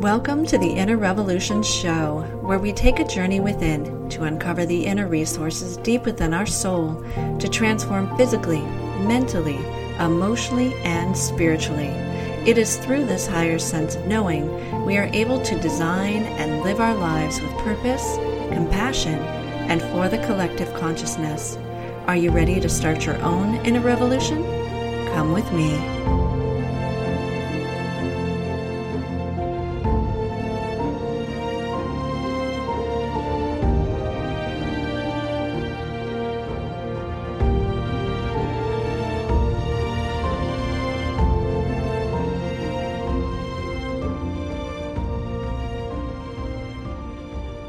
Welcome to the Inner Revolution Show, where we take a journey within to uncover the inner resources deep within our soul to transform physically, mentally, emotionally, and spiritually. It is through this higher sense of knowing we are able to design and live our lives with purpose, compassion, and for the collective consciousness. Are you ready to start your own inner revolution? Come with me.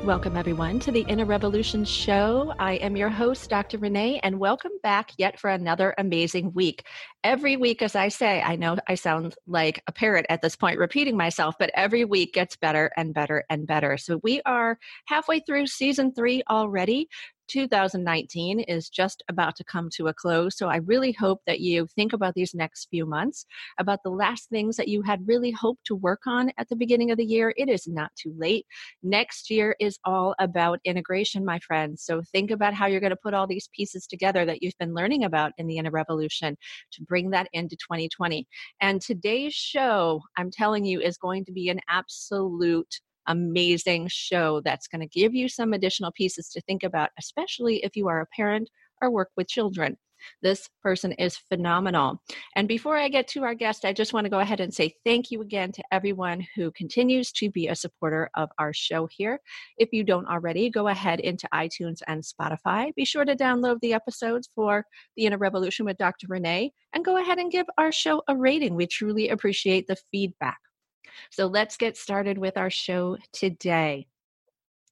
Welcome, everyone, to the Inner Revolution Show. I am your host, Dr. Renee, and welcome back yet for another amazing week. Every week, as I say, I know I sound like a parrot at this point, repeating myself, but every week gets better and better and better. So we are halfway through season three already. 2019 is just about to come to a close. So I really hope that you think about these next few months, about the last things that you had really hoped to work on at the beginning of the year. It is not too late. Next year is all about integration, my friends. So think about how you're going to put all these pieces together that you've been learning about in the Inner Revolution to bring that into 2020. And today's show, I'm telling you, is going to be an absolute amazing show that's going to give you some additional pieces to think about, especially if you are a parent or work with children. This person is phenomenal. And before I get to our guest, I just want to go ahead and say thank you again to everyone who continues to be a supporter of our show here. If you don't already, go ahead into iTunes and Spotify. Be sure to download the episodes for The Inner Revolution with Dr. Renee and go ahead and give our show a rating. We truly appreciate the feedback. So let's get started with our show today.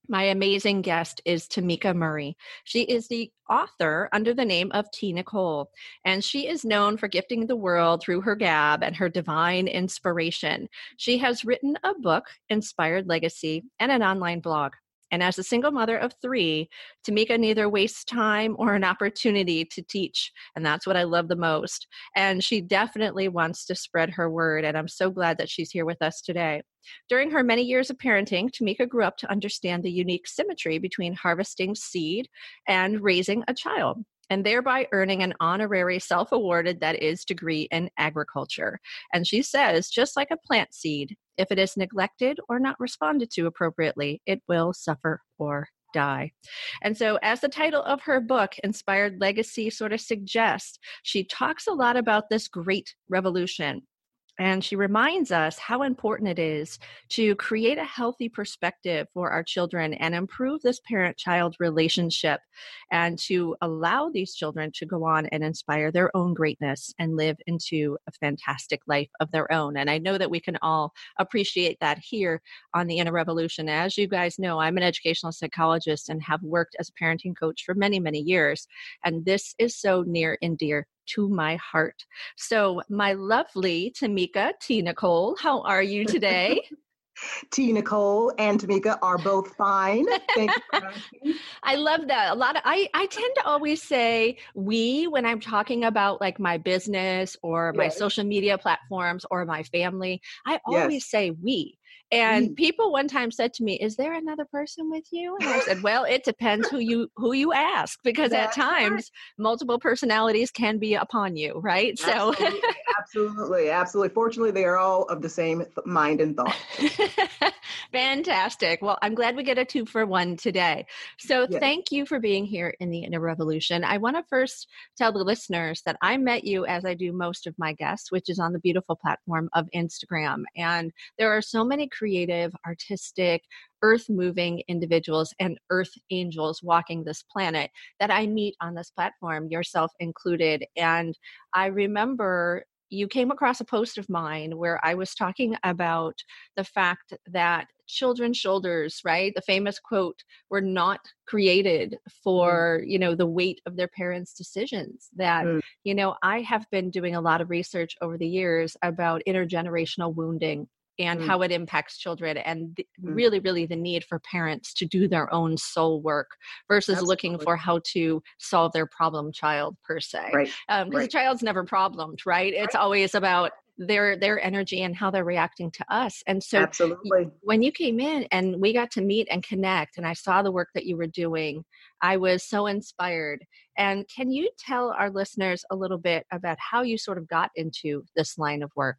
My amazing guest is Tameca Murray. She is the author under the name of T. Nicole, and she is known for gifting the world through her gab and her divine inspiration. She has written a book, Inspired Legacy, and an online blog. And as a single mother of three, Tameca neither wastes time or an opportunity to teach. And that's what I love the most. And she definitely wants to spread her word. And I'm so glad that she's here with us today. During her many years of parenting, Tameca grew up to understand the unique symmetry between harvesting seed and raising a child and thereby earning an honorary self awarded, that is, degree in agriculture. And she says, just like a plant seed, if it is neglected or not responded to appropriately, it will suffer or die. And so, as the title of her book, Inspired Legacy, sort of suggests, she talks a lot about this great revolution and she reminds us how important it is to create a healthy perspective for our children and improve this parent child relationship and to allow these children to go on and inspire their own greatness and live into a fantastic life of their own. And I know that we can all appreciate that here on the Inner Revolution. As you guys know, I'm an educational psychologist and have worked as a parenting coach for many, many years. And this is so near and dear to my heart. So, my lovely Tameca, T. Nicole, how are you today? T. Nicole and Tameca are both fine. Thank you I love that. A lot of I I tend to always say we when I'm talking about like my business or my yes. social media platforms or my family. I always yes. say we and mm. people one time said to me, "Is there another person with you?" And I said, "Well, it depends who you who you ask because That's at times right. multiple personalities can be upon you, right?" So absolutely, absolutely. Fortunately, they are all of the same mind and thought. Fantastic. Well, I'm glad we get a two for one today. So, yes. thank you for being here in the Inner Revolution. I want to first tell the listeners that I met you as I do most of my guests, which is on the beautiful platform of Instagram. And there are so many creative, artistic, earth moving individuals and earth angels walking this planet that I meet on this platform, yourself included. And I remember you came across a post of mine where I was talking about the fact that children's shoulders, right? The famous quote, were not created mm. for, mm. you know, the weight of their parents' decisions. That, mm. you know, I have been doing a lot of research over the years about intergenerational wounding and mm. how it impacts children and the, mm. really really the need for parents to do their own soul work versus Absolutely. looking for how to solve their problem child per se right because um, right. the child's never problemed right it's right. always about their their energy and how they're reacting to us and so absolutely when you came in and we got to meet and connect and i saw the work that you were doing i was so inspired and can you tell our listeners a little bit about how you sort of got into this line of work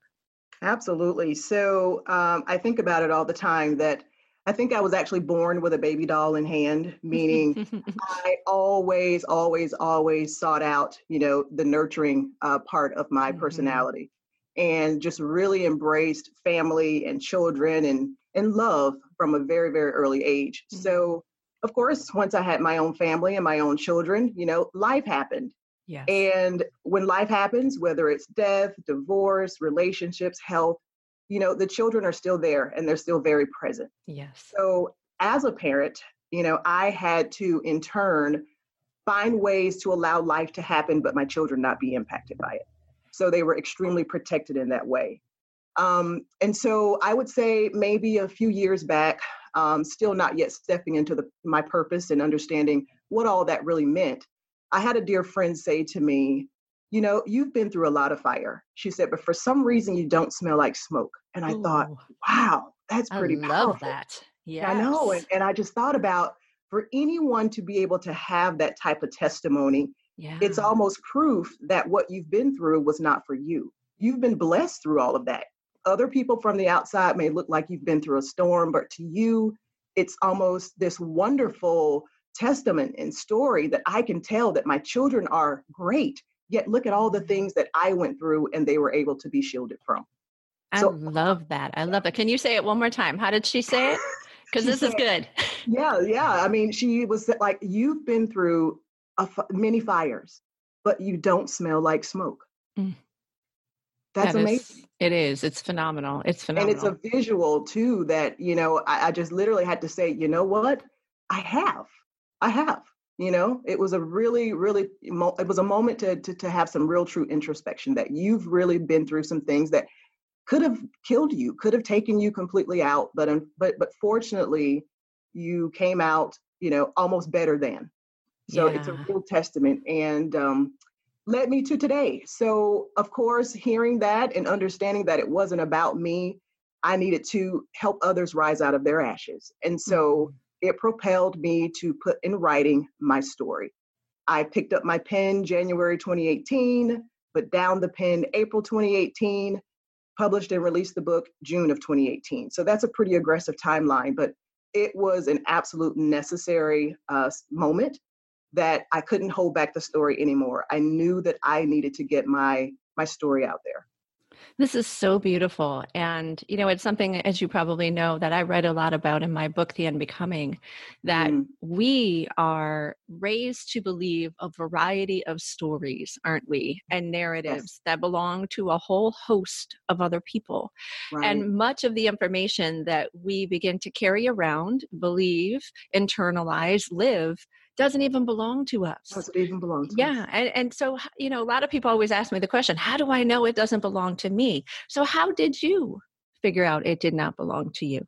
absolutely so um, i think about it all the time that I think I was actually born with a baby doll in hand, meaning I always, always, always sought out, you know, the nurturing uh, part of my mm-hmm. personality and just really embraced family and children and, and love from a very, very early age. Mm-hmm. So, of course, once I had my own family and my own children, you know, life happened. Yes. And when life happens, whether it's death, divorce, relationships, health, you know, the children are still there and they're still very present. Yes. So as a parent, you know, I had to in turn find ways to allow life to happen, but my children not be impacted by it. So they were extremely protected in that way. Um, and so I would say maybe a few years back, um, still not yet stepping into the, my purpose and understanding what all that really meant. I had a dear friend say to me, you know, you've been through a lot of fire. She said, but for some reason you don't smell like smoke. And I Ooh. thought, wow, that's pretty I love powerful. that. Yeah, I know. And, and I just thought about for anyone to be able to have that type of testimony, yeah. it's almost proof that what you've been through was not for you. You've been blessed through all of that. Other people from the outside may look like you've been through a storm, but to you, it's almost this wonderful testament and story that I can tell that my children are great Yet look at all the things that I went through and they were able to be shielded from. I so, love that. I love that. Can you say it one more time? How did she say it? Because this said, is good. yeah, yeah. I mean, she was like, You've been through many fires, but you don't smell like smoke. Mm. That's that amazing. Is, it is. It's phenomenal. It's phenomenal. And it's a visual too that, you know, I, I just literally had to say, you know what? I have. I have you know? It was a really really it was a moment to, to to have some real true introspection that you've really been through some things that could have killed you could have taken you completely out but but but fortunately you came out you know almost better than. So yeah. it's a real testament and um led me to today. So of course hearing that and understanding that it wasn't about me i needed to help others rise out of their ashes. And so mm-hmm it propelled me to put in writing my story. I picked up my pen January 2018, put down the pen April 2018, published and released the book June of 2018. So that's a pretty aggressive timeline, but it was an absolute necessary uh, moment that I couldn't hold back the story anymore. I knew that I needed to get my my story out there. This is so beautiful. And, you know, it's something, as you probably know, that I write a lot about in my book, The Unbecoming, that mm. we are raised to believe a variety of stories, aren't we? And narratives yes. that belong to a whole host of other people. Right. And much of the information that we begin to carry around, believe, internalize, live doesn't even belong to us. Doesn't even belong to yeah. us. And, and so, you know, a lot of people always ask me the question, how do I know it doesn't belong to me? So, how did you figure out it did not belong to you?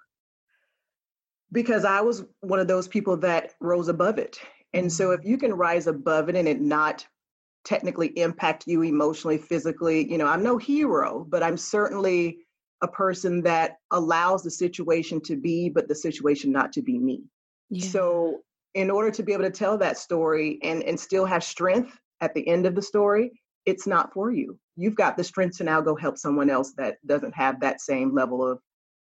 Because I was one of those people that rose above it. And so, mm-hmm. if you can rise above it and it not technically impact you emotionally, physically, you know, I'm no hero, but I'm certainly a person that allows the situation to be, but the situation not to be me. Yeah. So in order to be able to tell that story and, and still have strength at the end of the story, it's not for you. You've got the strength to now go help someone else that doesn't have that same level of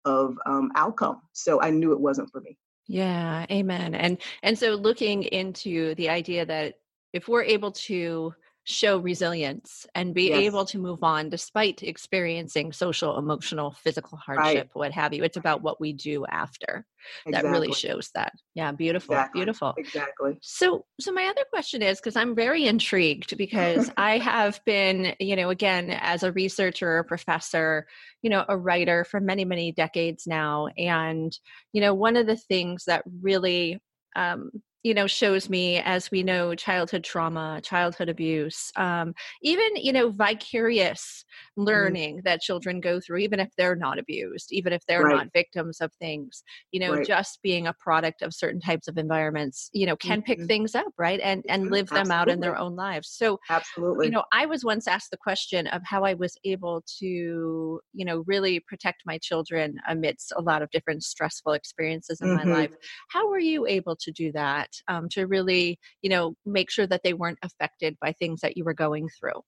of um, outcome. So I knew it wasn't for me. Yeah, amen. And and so looking into the idea that if we're able to show resilience and be yes. able to move on despite experiencing social, emotional, physical hardship, right. what have you. It's about what we do after exactly. that really shows that. Yeah, beautiful, exactly. beautiful. Exactly. So, so my other question is because I'm very intrigued because I have been, you know, again as a researcher, a professor, you know, a writer for many, many decades now, and you know, one of the things that really um, you know shows me as we know childhood trauma childhood abuse um, even you know vicarious mm-hmm. learning mm. that children go through even if they're not abused even if they're right. not victims of things you know right. just being a product of certain types of environments you know can mm-hmm. pick things up right and and mm-hmm. live them Absolutely. out in their own lives so Absolutely. you know i was once asked the question of how i was able to you know really protect my children amidst a lot of different stressful experiences in mm-hmm. my life how were you able to do that um, to really you know make sure that they weren't affected by things that you were going through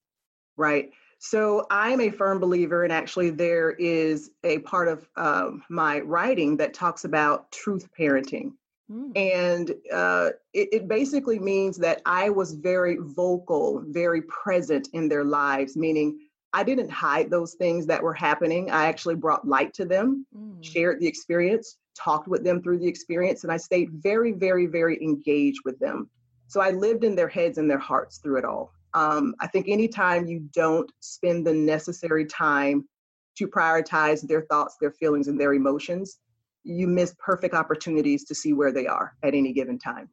right so i'm a firm believer and actually there is a part of um, my writing that talks about truth parenting mm. and uh, it, it basically means that i was very vocal very present in their lives meaning I didn't hide those things that were happening. I actually brought light to them, mm. shared the experience, talked with them through the experience, and I stayed very, very, very engaged with them. So I lived in their heads and their hearts through it all. Um, I think anytime you don't spend the necessary time to prioritize their thoughts, their feelings, and their emotions, you miss perfect opportunities to see where they are at any given time.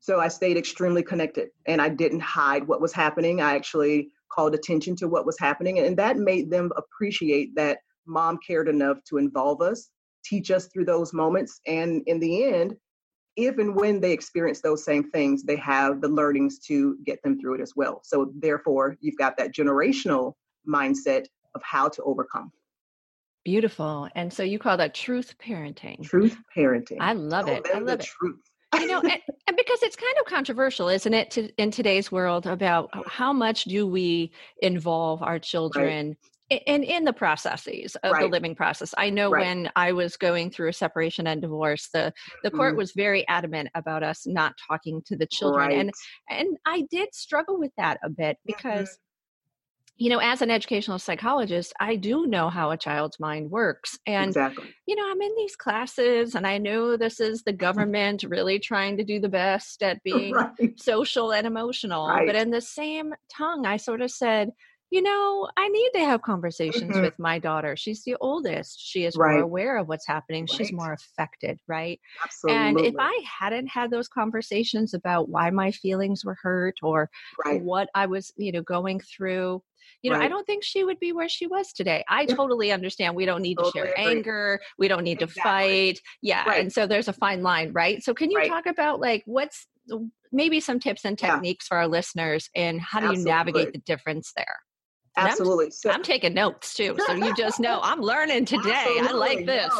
So I stayed extremely connected and I didn't hide what was happening. I actually called attention to what was happening, and that made them appreciate that mom cared enough to involve us, teach us through those moments, and in the end, if and when they experience those same things, they have the learnings to get them through it as well. So, therefore, you've got that generational mindset of how to overcome. Beautiful. And so you call that truth parenting. Truth parenting. I love it. I love it. Truth you know, and, and, because it's kind of controversial, isn't it, to, in today's world about how much do we involve our children right. In, in the processes of right. the living process? I know right. when I was going through a separation and divorce, the, the court mm. was very adamant about us not talking to the children. And, and I did struggle with that a bit mm-hmm. because mm-hmm you know, as an educational psychologist, I do know how a child's mind works. And, exactly. you know, I'm in these classes and I know this is the government really trying to do the best at being right. social and emotional. Right. But in the same tongue, I sort of said, you know, I need to have conversations mm-hmm. with my daughter. She's the oldest. She is right. more aware of what's happening. Right. She's more affected, right? Absolutely. And if I hadn't had those conversations about why my feelings were hurt or right. what I was, you know, going through, you know, right. I don't think she would be where she was today. I totally understand. We don't need totally to share agree. anger. We don't need exactly. to fight. Yeah. Right. And so there's a fine line, right? So can you right. talk about like what's maybe some tips and techniques yeah. for our listeners and how do Absolutely. you navigate the difference there? Absolutely. I'm, so, I'm, taking notes too. So you just know I'm learning today. I like this.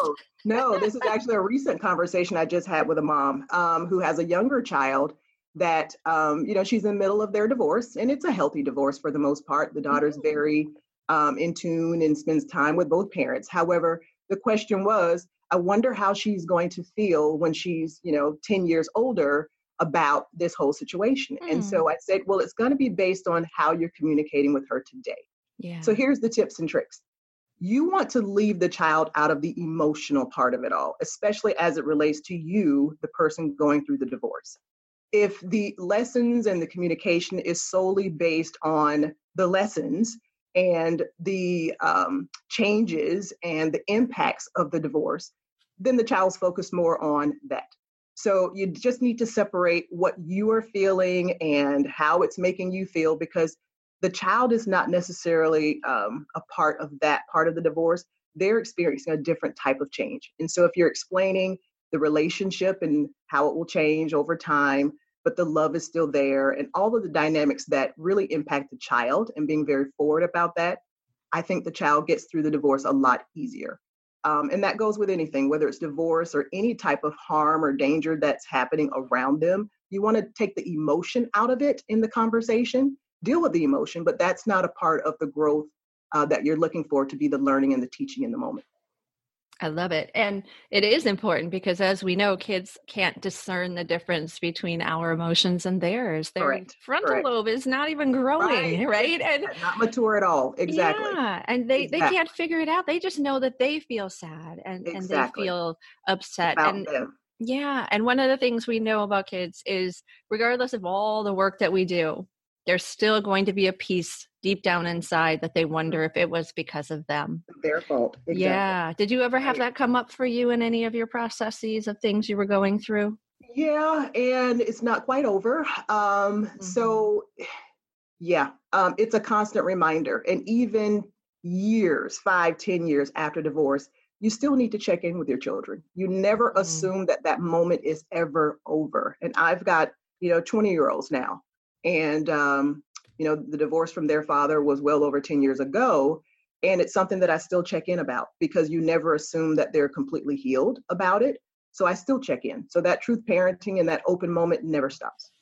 No, no, this is actually a recent conversation I just had with a mom um, who has a younger child that um, you know she's in the middle of their divorce and it's a healthy divorce for the most part the daughter's very um, in tune and spends time with both parents however the question was i wonder how she's going to feel when she's you know 10 years older about this whole situation mm. and so mm. i said well it's going to be based on how you're communicating with her today yeah. so here's the tips and tricks you want to leave the child out of the emotional part of it all especially as it relates to you the person going through the divorce if the lessons and the communication is solely based on the lessons and the um, changes and the impacts of the divorce, then the child's focused more on that. So you just need to separate what you are feeling and how it's making you feel because the child is not necessarily um, a part of that part of the divorce. They're experiencing a different type of change. And so if you're explaining the relationship and how it will change over time, but the love is still there and all of the dynamics that really impact the child and being very forward about that i think the child gets through the divorce a lot easier um, and that goes with anything whether it's divorce or any type of harm or danger that's happening around them you want to take the emotion out of it in the conversation. Deal with the emotion but that's not a part of the growth uh, that you're looking for to be the learning and the teaching in the moment I love it. And it is important because as we know, kids can't discern the difference between our emotions and theirs. Their Correct. frontal Correct. lobe is not even growing, right? right? And not mature at all. Exactly. Yeah. And they, exactly. they can't figure it out. They just know that they feel sad and, exactly. and they feel upset. About and them. yeah. And one of the things we know about kids is regardless of all the work that we do, there's still going to be a piece deep down inside that they wonder if it was because of them. Their fault. Exactly. Yeah. Did you ever have that come up for you in any of your processes of things you were going through? Yeah, and it's not quite over. Um, mm-hmm. So, yeah, um, it's a constant reminder. And even years, five, ten years after divorce, you still need to check in with your children. You never mm-hmm. assume that that moment is ever over. And I've got, you know, 20 year olds now. And, um, you know, the divorce from their father was well over 10 years ago. And it's something that I still check in about because you never assume that they're completely healed about it. So I still check in. So that truth parenting and that open moment never stops.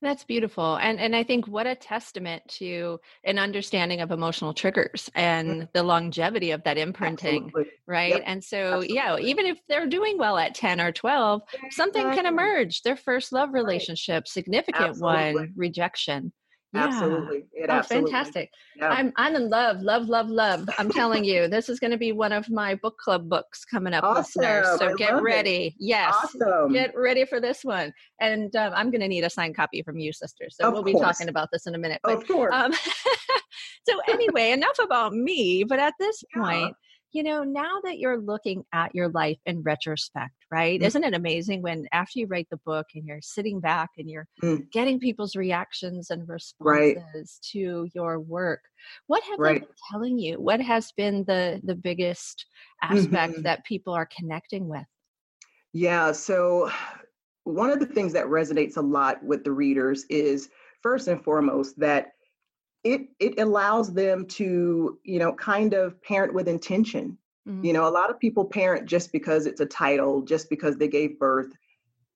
That's beautiful. And and I think what a testament to an understanding of emotional triggers and mm-hmm. the longevity of that imprinting, Absolutely. right? Yep. And so Absolutely. yeah, even if they're doing well at 10 or 12, something can emerge. Their first love relationship, significant Absolutely. one, rejection. Yeah. Absolutely. It oh, absolutely. fantastic. Yeah. I'm I'm in love, love, love, love. I'm telling you, this is going to be one of my book club books coming up, awesome. listeners. So I get ready. It. Yes. Awesome. Get ready for this one. And um, I'm going to need a signed copy from you, sister. So of we'll course. be talking about this in a minute. But, of course. Um, so anyway, enough about me. But at this yeah. point, you know, now that you're looking at your life in retrospect, right? Mm. Isn't it amazing when after you write the book and you're sitting back and you're mm. getting people's reactions and responses right. to your work? What have right. they been telling you? What has been the the biggest aspect mm-hmm. that people are connecting with? Yeah, so one of the things that resonates a lot with the readers is first and foremost that it it allows them to you know kind of parent with intention mm-hmm. you know a lot of people parent just because it's a title just because they gave birth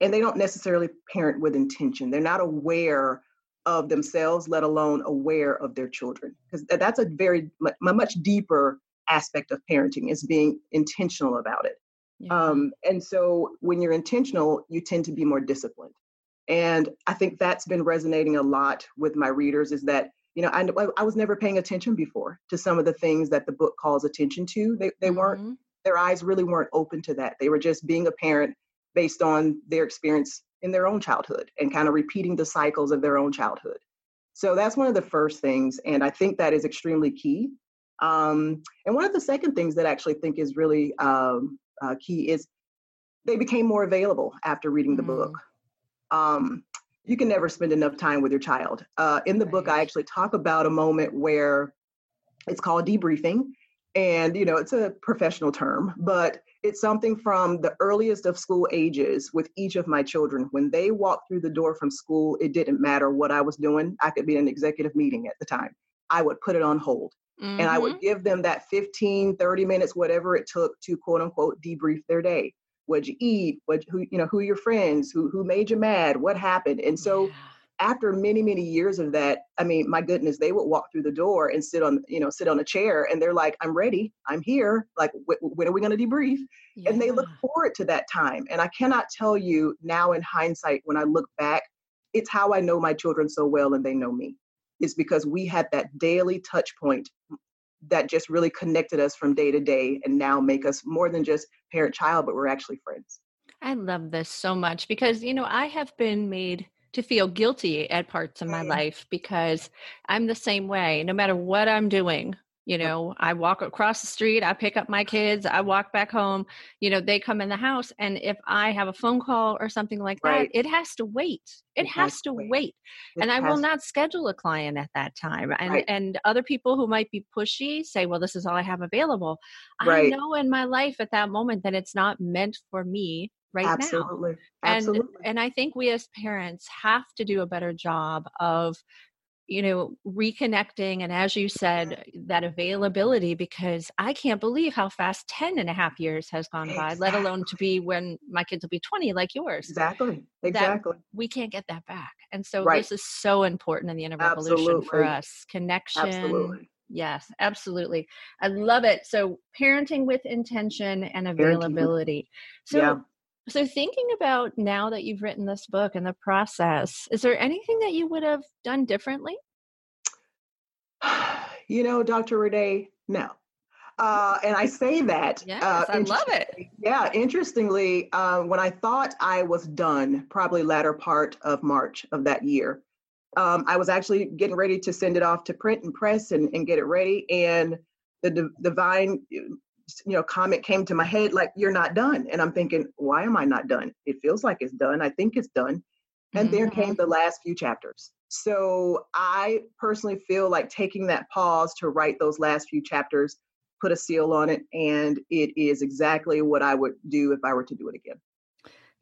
and they don't necessarily parent with intention they're not aware of themselves let alone aware of their children because that's a very a much deeper aspect of parenting is being intentional about it yeah. um, and so when you're intentional you tend to be more disciplined and i think that's been resonating a lot with my readers is that you know I, I was never paying attention before to some of the things that the book calls attention to. They, they mm-hmm. weren't their eyes really weren't open to that. They were just being a parent based on their experience in their own childhood and kind of repeating the cycles of their own childhood. So that's one of the first things and i think that is extremely key. Um, and one of the second things that i actually think is really um, uh, key is they became more available after reading the mm. book um, you can never spend enough time with your child. Uh, in the right. book, I actually talk about a moment where it's called debriefing. And, you know, it's a professional term, but it's something from the earliest of school ages with each of my children. When they walked through the door from school, it didn't matter what I was doing. I could be in an executive meeting at the time. I would put it on hold. Mm-hmm. And I would mm-hmm. give them that 15, 30 minutes, whatever it took to quote unquote debrief their day what'd you eat? What who you know who your friends? Who who made you mad? What happened? And so yeah. after many many years of that i mean my goodness they would walk through the door and sit on you know sit on a chair and they're like i'm ready. I'm here. Like when are we going to debrief? Yeah. and they look forward to that time. And i cannot tell you now in hindsight when i look back it's how i know my children so well and they know me. It's because we had that daily touch point that just really connected us from day to day and now make us more than just parent child, but we're actually friends. I love this so much because, you know, I have been made to feel guilty at parts of my mm. life because I'm the same way. No matter what I'm doing, you know i walk across the street i pick up my kids i walk back home you know they come in the house and if i have a phone call or something like right. that it has to wait it, it has, has, to wait, wait. and i will not schedule a client at that time and right. and other people who might be pushy say well this is all i have available right. i know in my life at that moment that it's not meant for me right Absolutely. now. Absolutely. And and I think we as parents have to do a better job of you know, reconnecting and as you said, that availability because I can't believe how fast 10 and a half years has gone exactly. by, let alone to be when my kids will be 20 like yours. Exactly. Exactly. we can't get that back. And so right. this is so important in the inner revolution for us. Connection. Absolutely. Yes, absolutely. I love it. So parenting with intention and availability. So yeah. So, thinking about now that you've written this book and the process, is there anything that you would have done differently? You know, Dr. Renee, no. Uh, and I say that. Yes, uh, I love it. Yeah, interestingly, uh, when I thought I was done, probably latter part of March of that year, um, I was actually getting ready to send it off to print and press and, and get it ready. And the divine you know comment came to my head like you're not done. And i'm thinking why am i not done? It feels like it's done. I think it's done. And mm-hmm. there came the last few chapters. So i personally feel like taking that pause to write those last few chapters put a seal on it and it is exactly what i would do if i were to do it again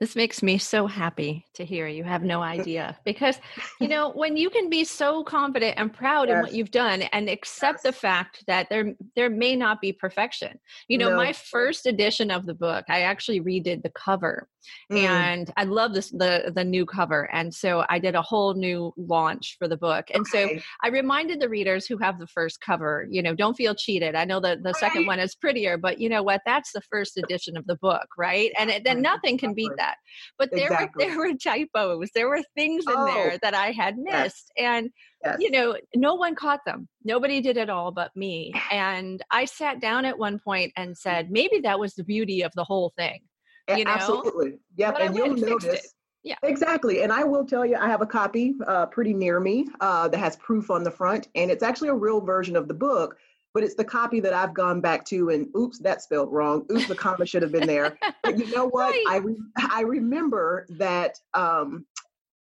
this makes me so happy to hear. You have no idea. Because, you know, when you can be so confident and proud yes. in what you've done and accept yes. the fact that there there may not be perfection. You know, no. my first edition of the book, I actually redid the cover. Mm. And I love this the the new cover. And so I did a whole new launch for the book. And okay. so I reminded the readers who have the first cover, you know, don't feel cheated. I know that the right. second one is prettier, but you know what? That's the first edition of the book, right? And it, then nothing can beat that that. But there exactly. were there were typos. There were things in oh, there that I had missed. Yes. And yes. you know, no one caught them. Nobody did it all but me. And I sat down at one point and said, maybe that was the beauty of the whole thing. You know? Absolutely. Yep. But and you'll notice. Yeah. Exactly. And I will tell you, I have a copy uh, pretty near me uh, that has proof on the front, and it's actually a real version of the book but it's the copy that I've gone back to and oops, that spelled wrong. Oops, the comma should have been there. But you know what? Right. I re- I remember that um,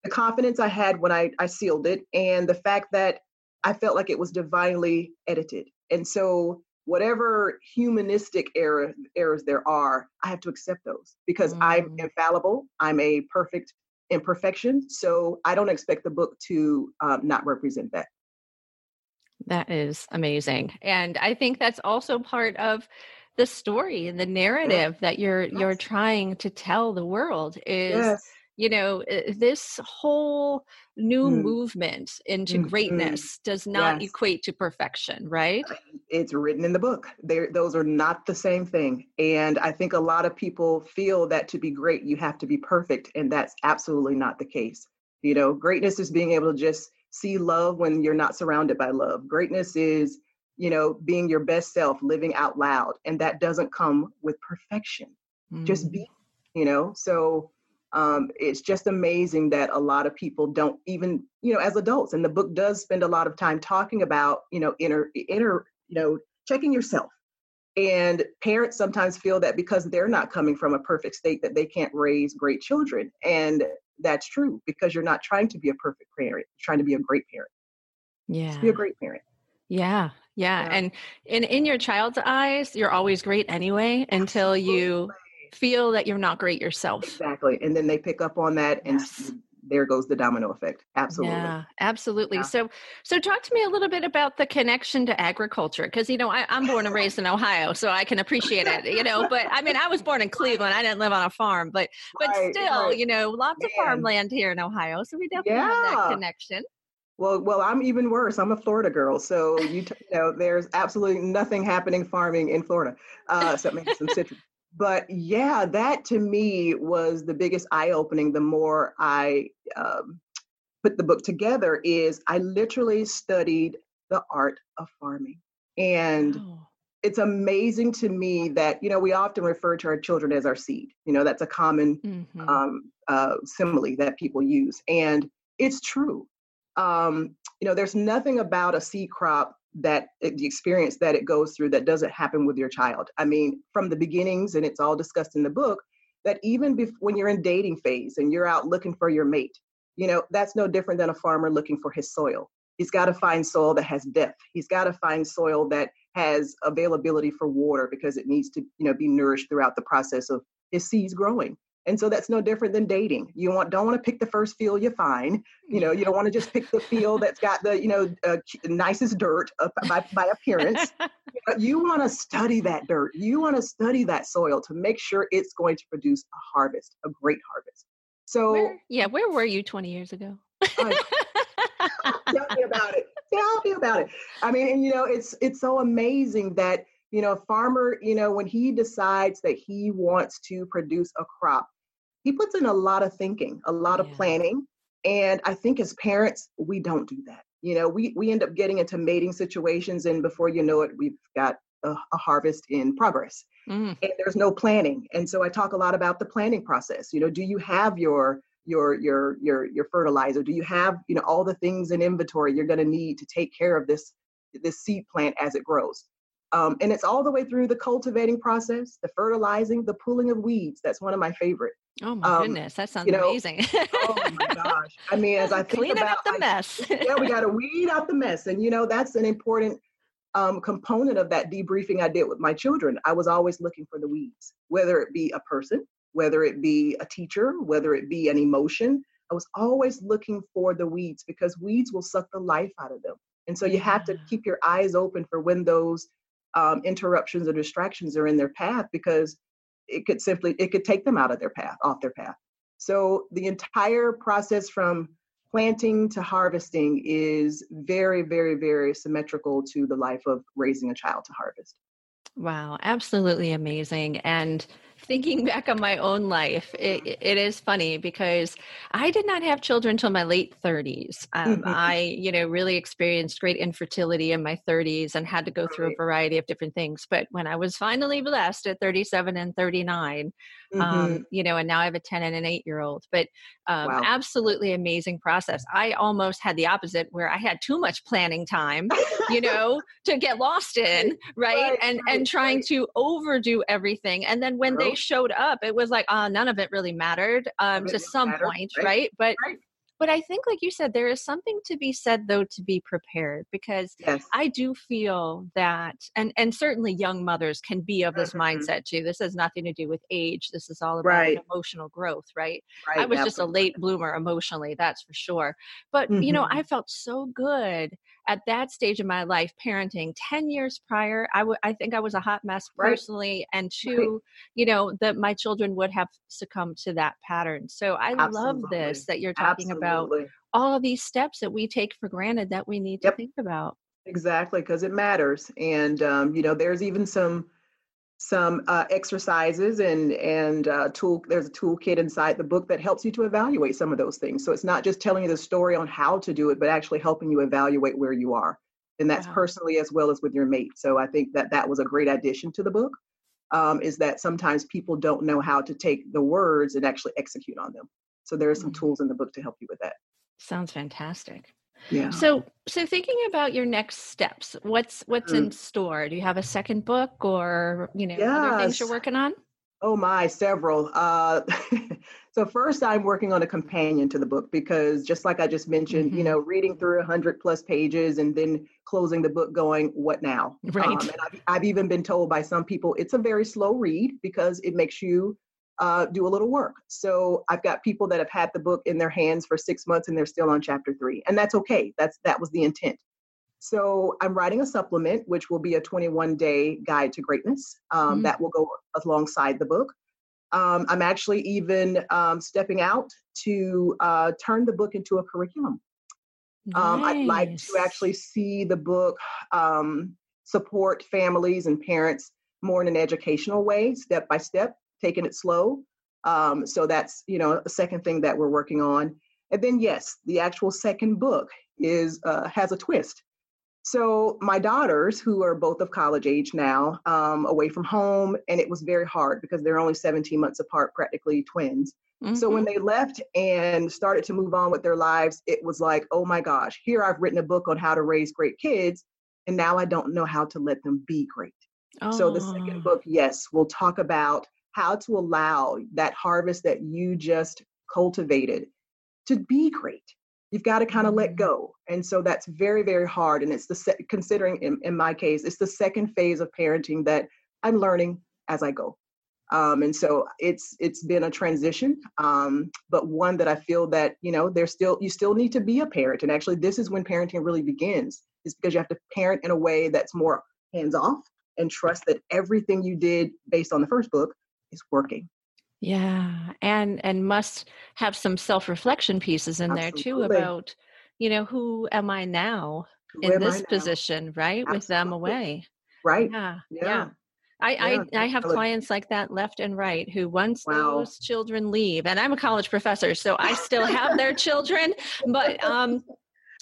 the confidence I had when I, I sealed it and the fact that I felt like it was divinely edited. And so whatever humanistic error errors there are, I have to accept those because mm. I'm infallible. I'm a perfect imperfection. So I don't expect the book to um, not represent that. That is amazing. And I think that's also part of the story and the narrative yeah. that you're yes. you're trying to tell the world is yes. You know this whole new mm. movement into mm. greatness does not yes. equate to perfection right uh, it's written in the book They're, those are not the same thing and i think a lot of people feel that to be great you have to be perfect and that's absolutely not the case you know greatness is being able to just see love when you're not surrounded by love. Greatness is, you know, being your best self, living out loud. And that doesn't come with perfection. Mm. Just be, you know, so um, it's just amazing that a lot of people don't even, you know, as adults, and the book does spend a lot of time talking about, you know, inner, inner, you know, checking yourself. And parents sometimes feel that because they're not coming from a perfect state that they can't raise great children. And that's true because you're not trying to be a perfect parent. You're trying to be a great parent. Yeah. Just be a great parent. Yeah, yeah. Yeah. And in in your child's eyes, you're always great anyway until you feel that you're not great yourself. Exactly. And then they pick up on that and yes there goes the domino effect absolutely yeah absolutely yeah. so so talk to me a little bit about the connection to agriculture because you know I, am born and raised in ohio so i can appreciate it you know but i mean i was born in cleveland i didn't live on a farm but but right, still right. you know lots Man. of farmland here in ohio so we definitely yeah. have that connection well, well, I'm even worse. I'm a Florida girl, so you, t- you know, there's absolutely nothing happening farming in Florida, uh, except maybe some citrus but yeah, that to me was the biggest eye opening. The more I um, put the book together, is I literally studied the art of farming, and oh. it's amazing to me that you know we often refer to our children as our seed. You know that's a common mm-hmm. um, uh, simile that people use, and it's true. Um, you know, there's nothing about a seed crop that eh, the experience that it goes through that doesn't happen with your child. I mean, from the beginnings, and it's all discussed in the book, that even bef- when you're in dating phase and you're out looking for your mate, you know, that's no different than a farmer looking for his soil. He's got to find soil that has depth. He's got to find soil that has availability for water because it needs to, you know, be nourished throughout the process of his seeds growing. And so that's no different than dating. You want don't want to pick the first field you find. You know, you don't want to just pick the field that's got the you know uh, nicest dirt by, by appearance. you want to study that dirt. You want to study that soil to make sure it's going to produce a harvest, a great harvest. So where, yeah, where were you 20 years ago? tell me about it. Tell me about it. I mean, and you know, it's it's so amazing that you know, a farmer, you know, when he decides that he wants to produce a crop, he puts in a lot of thinking, a lot yeah. of planning. And I think as parents, we don't do that. You know, we, we end up getting into mating situations, and before you know it, we've got a, a harvest in progress. Mm. And there's no planning. And so I talk a lot about the planning process. You know, do you have your your your your your fertilizer? Do you have you know all the things in inventory you're going to need to take care of this this seed plant as it grows? Um, and it's all the way through the cultivating process, the fertilizing, the pulling of weeds. That's one of my favorite. Oh my um, goodness, that sounds you know, amazing. oh my gosh. I mean, as I think Clean about up the mess. yeah, we got to weed out the mess. And you know, that's an important um, component of that debriefing I did with my children. I was always looking for the weeds, whether it be a person, whether it be a teacher, whether it be an emotion. I was always looking for the weeds because weeds will suck the life out of them. And so you have to keep your eyes open for when those um, interruptions or distractions are in their path because it could simply it could take them out of their path off their path. So the entire process from planting to harvesting is very very very symmetrical to the life of raising a child to harvest. Wow absolutely amazing. And thinking back on my own life, it, it is funny because I did not have children until my late 30s. Um, mm-hmm. I, you know, really experienced great infertility in my 30s and had to go through a variety of different things. But when I was finally blessed at 37 and 39, um, mm-hmm. um, you know, and now I have a 10 and an 8 year old. But um, wow. absolutely amazing process. I almost had the opposite where I had too much planning time, you know, to get lost in, right? right and right, and trying right. to overdo everything. And then when they showed up, it was like, uh, none of it really mattered um, to some point, right? right? But but I think, like you said, there is something to be said though to be prepared because yes. I do feel that, and and certainly young mothers can be of this mm-hmm. mindset too. This has nothing to do with age. This is all about right. emotional growth, right? right I was absolutely. just a late bloomer emotionally, that's for sure. But mm-hmm. you know, mm-hmm. I felt so good at that stage of my life parenting 10 years prior I, w- I think i was a hot mess personally right. and two right. you know that my children would have succumbed to that pattern so i Absolutely. love this that you're talking Absolutely. about all of these steps that we take for granted that we need yep. to think about exactly because it matters and um, you know there's even some some uh, exercises and and uh, tool. There's a toolkit inside the book that helps you to evaluate some of those things. So it's not just telling you the story on how to do it, but actually helping you evaluate where you are, and that's wow. personally as well as with your mate. So I think that that was a great addition to the book. Um, is that sometimes people don't know how to take the words and actually execute on them. So there are some mm-hmm. tools in the book to help you with that. Sounds fantastic. Yeah. So so thinking about your next steps, what's what's mm. in store? Do you have a second book or you know yes. other things you're working on? Oh my, several. Uh, so first, I'm working on a companion to the book because, just like I just mentioned, mm-hmm. you know, reading through a hundred plus pages and then closing the book, going, "What now?" Right. Um, and I've, I've even been told by some people it's a very slow read because it makes you uh, do a little work. So I've got people that have had the book in their hands for six months and they're still on chapter three, and that's okay. That's that was the intent. So I'm writing a supplement, which will be a 21 day guide to greatness um, mm-hmm. that will go alongside the book. Um, I'm actually even um, stepping out to uh, turn the book into a curriculum. Nice. Um, I'd like to actually see the book um, support families and parents more in an educational way, step by step, taking it slow. Um, so that's you know a second thing that we're working on. And then yes, the actual second book is uh, has a twist. So my daughters, who are both of college age now, um, away from home, and it was very hard because they're only 17 months apart, practically twins. Mm-hmm. So when mm-hmm. they left and started to move on with their lives, it was like, oh my gosh, here I've written a book on how to raise great kids, and now I don't know how to let them be great. Oh. So the second oh. book, yes, we'll talk about how to allow that harvest that you just cultivated to be great. You've got to kind of let mm-hmm. go. And so that's very, very hard. And it's the, se- considering in, in my case, it's the second phase of parenting that I'm learning as I go. Um, and so it's it's been a transition um, but one that i feel that you know there's still you still need to be a parent and actually this is when parenting really begins is because you have to parent in a way that's more hands off and trust that everything you did based on the first book is working yeah and and must have some self-reflection pieces in Absolutely. there too about you know who am i now who in this position right Absolutely. with them away right yeah yeah, yeah. I, yeah, I, I have clients like that left and right who once wow. those children leave and i'm a college professor so i still have their children but um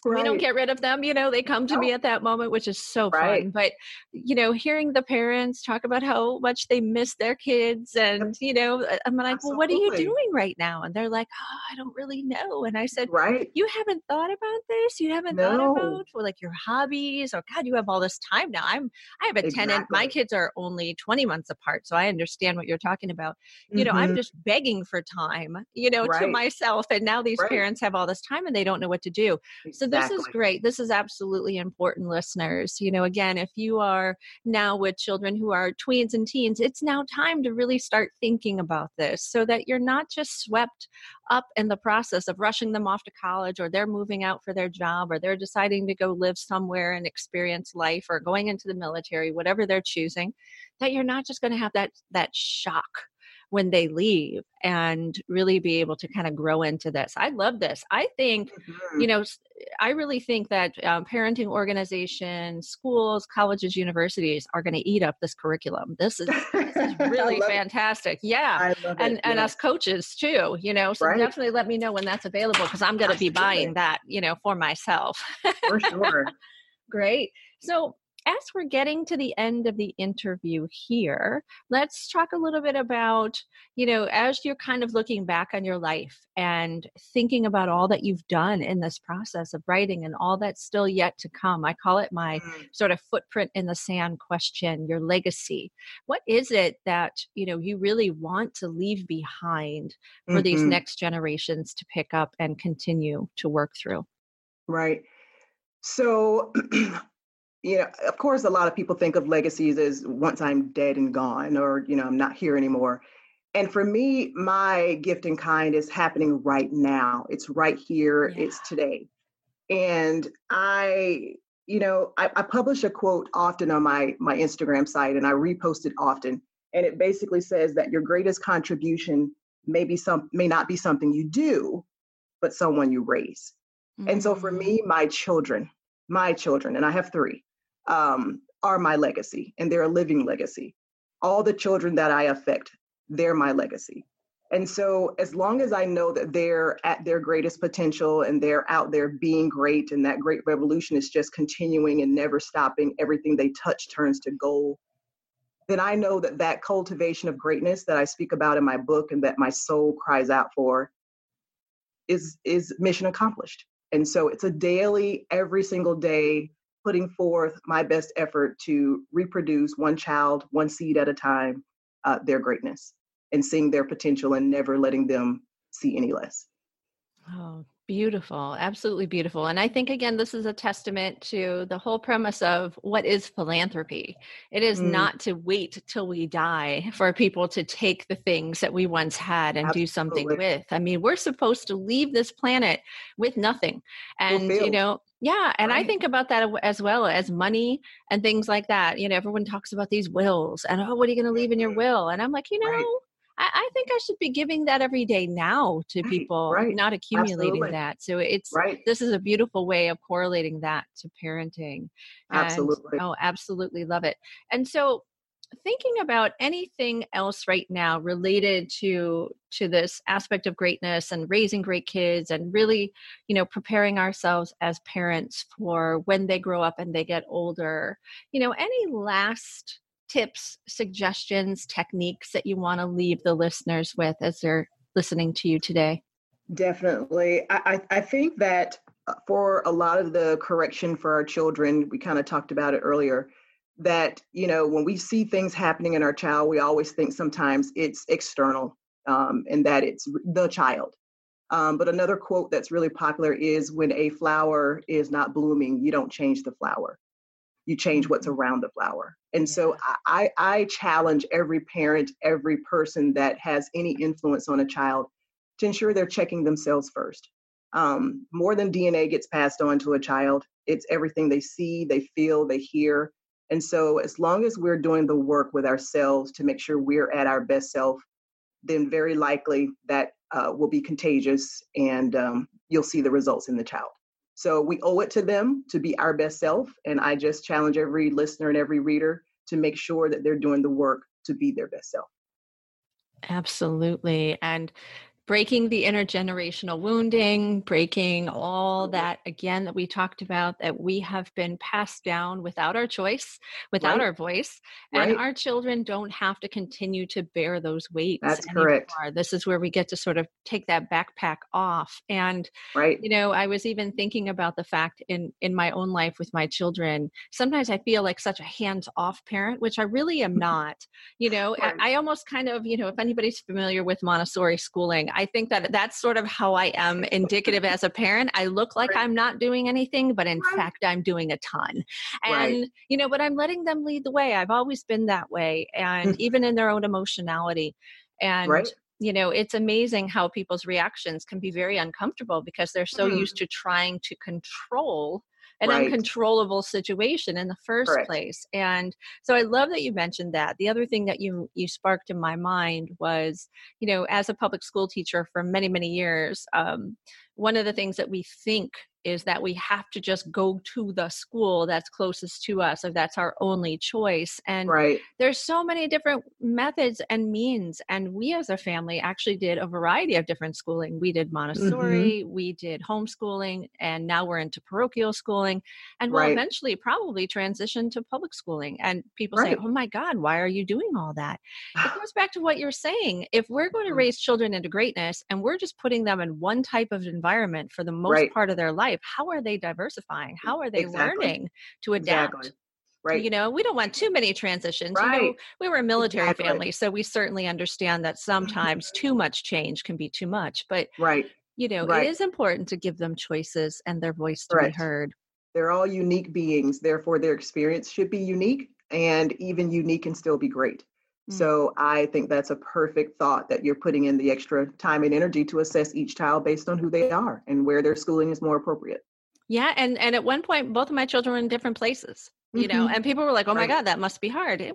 Right. We don't get rid of them, you know, they come to no. me at that moment, which is so right. fun. But, you know, hearing the parents talk about how much they miss their kids and, you know, uh, I'm like, Absolutely. well, what are you doing right now? And they're like, oh, I don't really know. And I said, right. You haven't thought about this? You haven't no. thought about well, like your hobbies or God, you have all this time now. I'm, I have a exactly. tenant. My kids are only 20 months apart. So I understand what you're talking about. You mm-hmm. know, I'm mm-hmm. just begging for time, you know, right. to myself. And now these parents have all this time and they don't know what to do. So this is great. This is absolutely important, listeners. You know, again, if you are now with children who are tweens and teens, it's now time to really start thinking about this so that you're not just swept up in the process of rushing them off to college or they're moving out for their job or they're deciding to go live somewhere and experience life or going into the military, whatever they're choosing, that you're not just going to have that that shock when they leave and really be able to kind of grow into this. I love this. I think, mm-hmm. you know, I really think that um, parenting organizations, schools, colleges, universities are going to eat up this curriculum. This is, this is really fantastic. It. Yeah. and, and us coaches too, you know, so right. definitely let me know when that's available because I'm going to be buying that, you know, for myself. for sure. Great. So as we're getting to the end of the interview here, let's talk a little bit about, you know, as you're kind of looking back on your life and thinking about all that you've done in this process of writing and all that's still yet to come. I call it my mm. sort of footprint in the sand question, your legacy. What is it that, you know, you really want to leave behind for mm-hmm. these next generations to pick up and continue to work through? Right. So you know, of course, a lot of people think of legacies as once I'm dead and gone, or you know, I'm not here anymore. And for me, my gift in kind is happening right now. It's right here. Yeah. It's today. And I, you know, I, I publish a quote often on my my Instagram site, and I repost it often. And it basically says that your greatest contribution may be some may not be something you do, but someone you raise. Mm-hmm. And so for me, mm. my children, my children, and I have three, um, are my legacy and they're a living legacy. All the children that I affect, they're my legacy. And so, as long as I know that they're at their greatest potential and they're out there being great, and that great revolution is just continuing and never stopping, everything they touch turns to gold, then I know that that cultivation of greatness that I speak about in my book and that my soul cries out for is is mission accomplished. And so, it's a daily, every single day putting forth my best effort to reproduce one child, one seed at a time, uh, their greatness and seeing their potential and never letting them see any less. Oh, Beautiful, absolutely beautiful. And I think, again, this is a testament to the whole premise of what is philanthropy. It is mm. not to wait till we die for people to take the things that we once had and absolutely. do something with. I mean, we're supposed to leave this planet with nothing. And, you know, yeah. And right. I think about that as well as money and things like that. You know, everyone talks about these wills and, oh, what are you going to leave in your mm-hmm. will? And I'm like, you know, right I, I, think I should be giving that every day now to right, people, not accumulating Absolutely. that. So it's right. this is a beautiful way of correlating that to parenting. Absolutely. And, oh, absolutely love it. And so thinking about anything else right now related to to this aspect of greatness and raising great kids and really you know preparing ourselves as parents for when they grow up and they get older you know any last tips, suggestions, techniques that you want to leave the listeners with as they're listening to you today? Definitely. I, I think that uh, for a lot of the correction for our children, we kind of talked about it earlier, that, you know, when we see things happening in our child, we always think sometimes it's external um, and that it's the child. Um, but another quote that's really popular is when a flower is not blooming, you don't change the flower you change what's mm-hmm. around the flower. And so I, I challenge every parent, every person that has any influence on a child to ensure they're checking themselves first. Um, more than DNA gets passed on to a child, it's everything they see, they feel, they hear. And so, as long as we're doing the work with ourselves to make sure we're at our best self, then very likely that uh, will be contagious and um, you'll see the results in the child. So we owe it to them to be our best self. And I just challenge every listener and every reader to make sure that they're doing the work to be their best self. Absolutely. And breaking the intergenerational wounding, breaking all mm-hmm. that again that we talked about that we have been passed down without our choice, without right. our voice, and right. our children don't have to continue to bear those weights. That's anymore. correct. This is where we get to sort of take that backpack off. And right, you know, I was even thinking about the fact in in my own life with my children. Sometimes I feel like such a hands-off parent, which I really am not. You know, right. I, I almost kind of, you know, if anybody's familiar with Montessori schooling, I think that that's sort of how I am indicative as a parent. I look like right. I'm not doing anything, but in right. fact, I'm doing a ton. And, right. you know, but I'm letting them lead the way. I've always been that way. And even in their own emotionality. And, you know, it's amazing how people's reactions can be very uncomfortable because they're so mm. used to trying to control an right. uncontrollable situation in the first Correct. place and so i love that you mentioned that the other thing that you you sparked in my mind was you know as a public school teacher for many many years um, one of the things that we think is that we have to just go to the school that's closest to us if that's our only choice and right. there's so many different methods and means and we as a family actually did a variety of different schooling we did mm-hmm. montessori mm-hmm. we did homeschooling and now we're into parochial schooling and we'll right. eventually probably transition to public schooling and people right. say oh my god why are you doing all that it goes back to what you're saying if we're going to mm. raise children into greatness and we're just putting them in one type of environment for the most part of their life how are they diversifying how are they exactly. learning to adapt exactly. Right. You know, we don't want too many transitions. Right. You know, we were a military exactly. family, so we certainly understand that sometimes too much change can be too much. But right. you know, right. it is important to give them choices and their voice to Correct. be heard. They're all unique beings, therefore their experience should be unique and even unique can still be great. Mm. So I think that's a perfect thought that you're putting in the extra time and energy to assess each child based on who they are and where their schooling is more appropriate. Yeah, and and at one point both of my children were in different places. You know, mm-hmm. and people were like, "Oh my right. god, that must be hard." Yeah,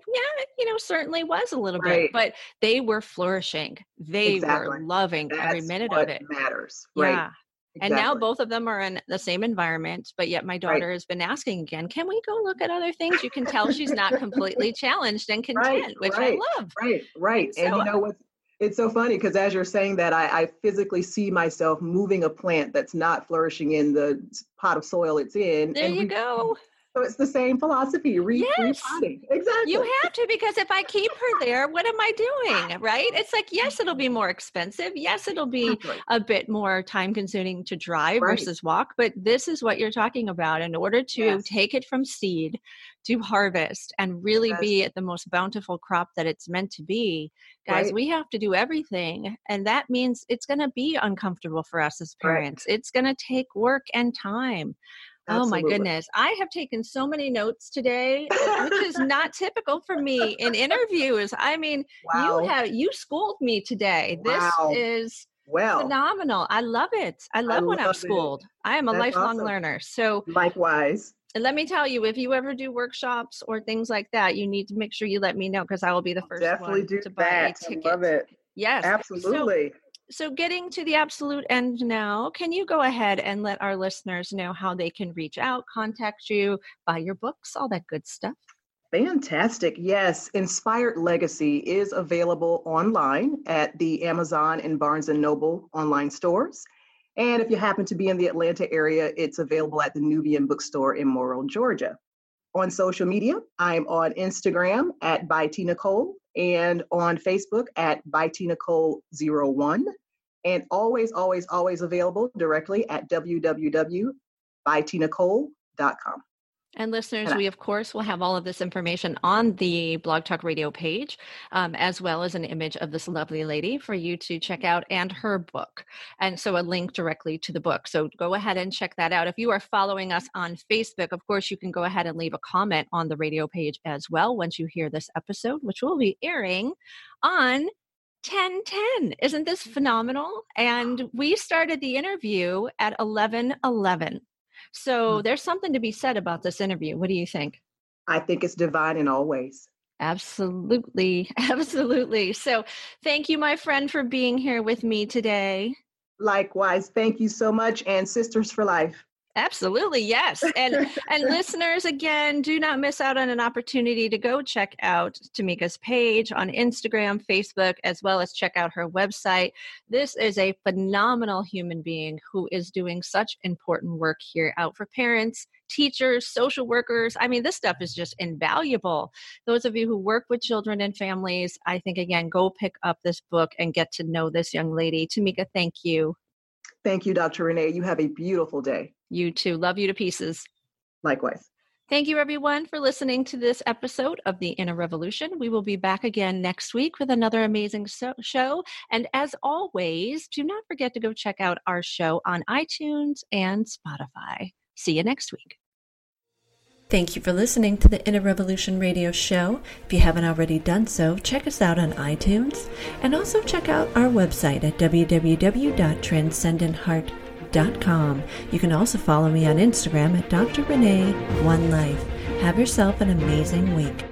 you know, certainly was a little right. bit, but they were flourishing. They exactly. were loving That's every minute of it. Matters. Yeah. Exactly. And now both of them are in the same environment, but yet my daughter right. has been asking again, can we go look at other things? You can tell she's not completely challenged and content, right, which right, I love. Right, right. So, and you know what? It's so funny because as you're saying that, I, I, physically see myself moving a plant that's not flourishing in the pot of soil it's in. There you go. So it's the same philosophy. Re- yes. Exactly. You have to because if I keep her there, what am I doing? Right? It's like, yes, it'll be more expensive. Yes, it'll be a bit more time consuming to drive right. versus walk. But this is what you're talking about. In order to yes. take it from seed to harvest and really yes. be at the most bountiful crop that it's meant to be, guys, right. we have to do everything. And that means it's going to be uncomfortable for us as parents. Right. It's going to take work and time. Absolutely. Oh my goodness. I have taken so many notes today, which is not typical for me in interviews. I mean, wow. you have you schooled me today. Wow. This is well phenomenal. I love it. I love I when love I'm schooled. It. I am a That's lifelong awesome. learner. So likewise. And let me tell you, if you ever do workshops or things like that, you need to make sure you let me know because I will be the 1st definitely do to buy that. a ticket. I love it. Yes. Absolutely. So, so getting to the absolute end now can you go ahead and let our listeners know how they can reach out contact you buy your books all that good stuff Fantastic. Yes, Inspired Legacy is available online at the Amazon and Barnes and Noble online stores. And if you happen to be in the Atlanta area, it's available at the Nubian Bookstore in Morrow, Georgia. On social media, I'm on Instagram at by T.Nicole and on Facebook at by T.Nicole01 and always, always, always available directly at www.byTNicole.com. And listeners, we of course will have all of this information on the Blog Talk Radio page, um, as well as an image of this lovely lady for you to check out and her book. And so a link directly to the book. So go ahead and check that out. If you are following us on Facebook, of course, you can go ahead and leave a comment on the radio page as well once you hear this episode, which will be airing on 1010. Isn't this phenomenal? And we started the interview at 1111. So mm. there's something to be said about this interview. What do you think? I think it's divine in all ways. Absolutely. Absolutely. So thank you, my friend, for being here with me today. Likewise. Thank you so much. And Sisters for Life. Absolutely, yes. And and listeners, again, do not miss out on an opportunity to go check out Tameca's page on Instagram, Facebook, as well as check out her website. This is a phenomenal human being who is doing such important work here out for parents, teachers, social workers. I mean, this stuff is just invaluable. Those of you who work with children and families, I think again, go pick up this book and get to know this young lady. Tamika, thank you. Thank you, Dr. Renee. You have a beautiful day. You too. Love you to pieces. Likewise. Thank you, everyone, for listening to this episode of The Inner Revolution. We will be back again next week with another amazing so- show. And as always, do not forget to go check out our show on iTunes and Spotify. See you next week. Thank you for listening to the Inner Revolution radio show. If you haven't already done so, check us out on iTunes and also check out our website at www.transcendentheart.com. You can also follow me on Instagram at Dr. Renee One Life. Have yourself an amazing week.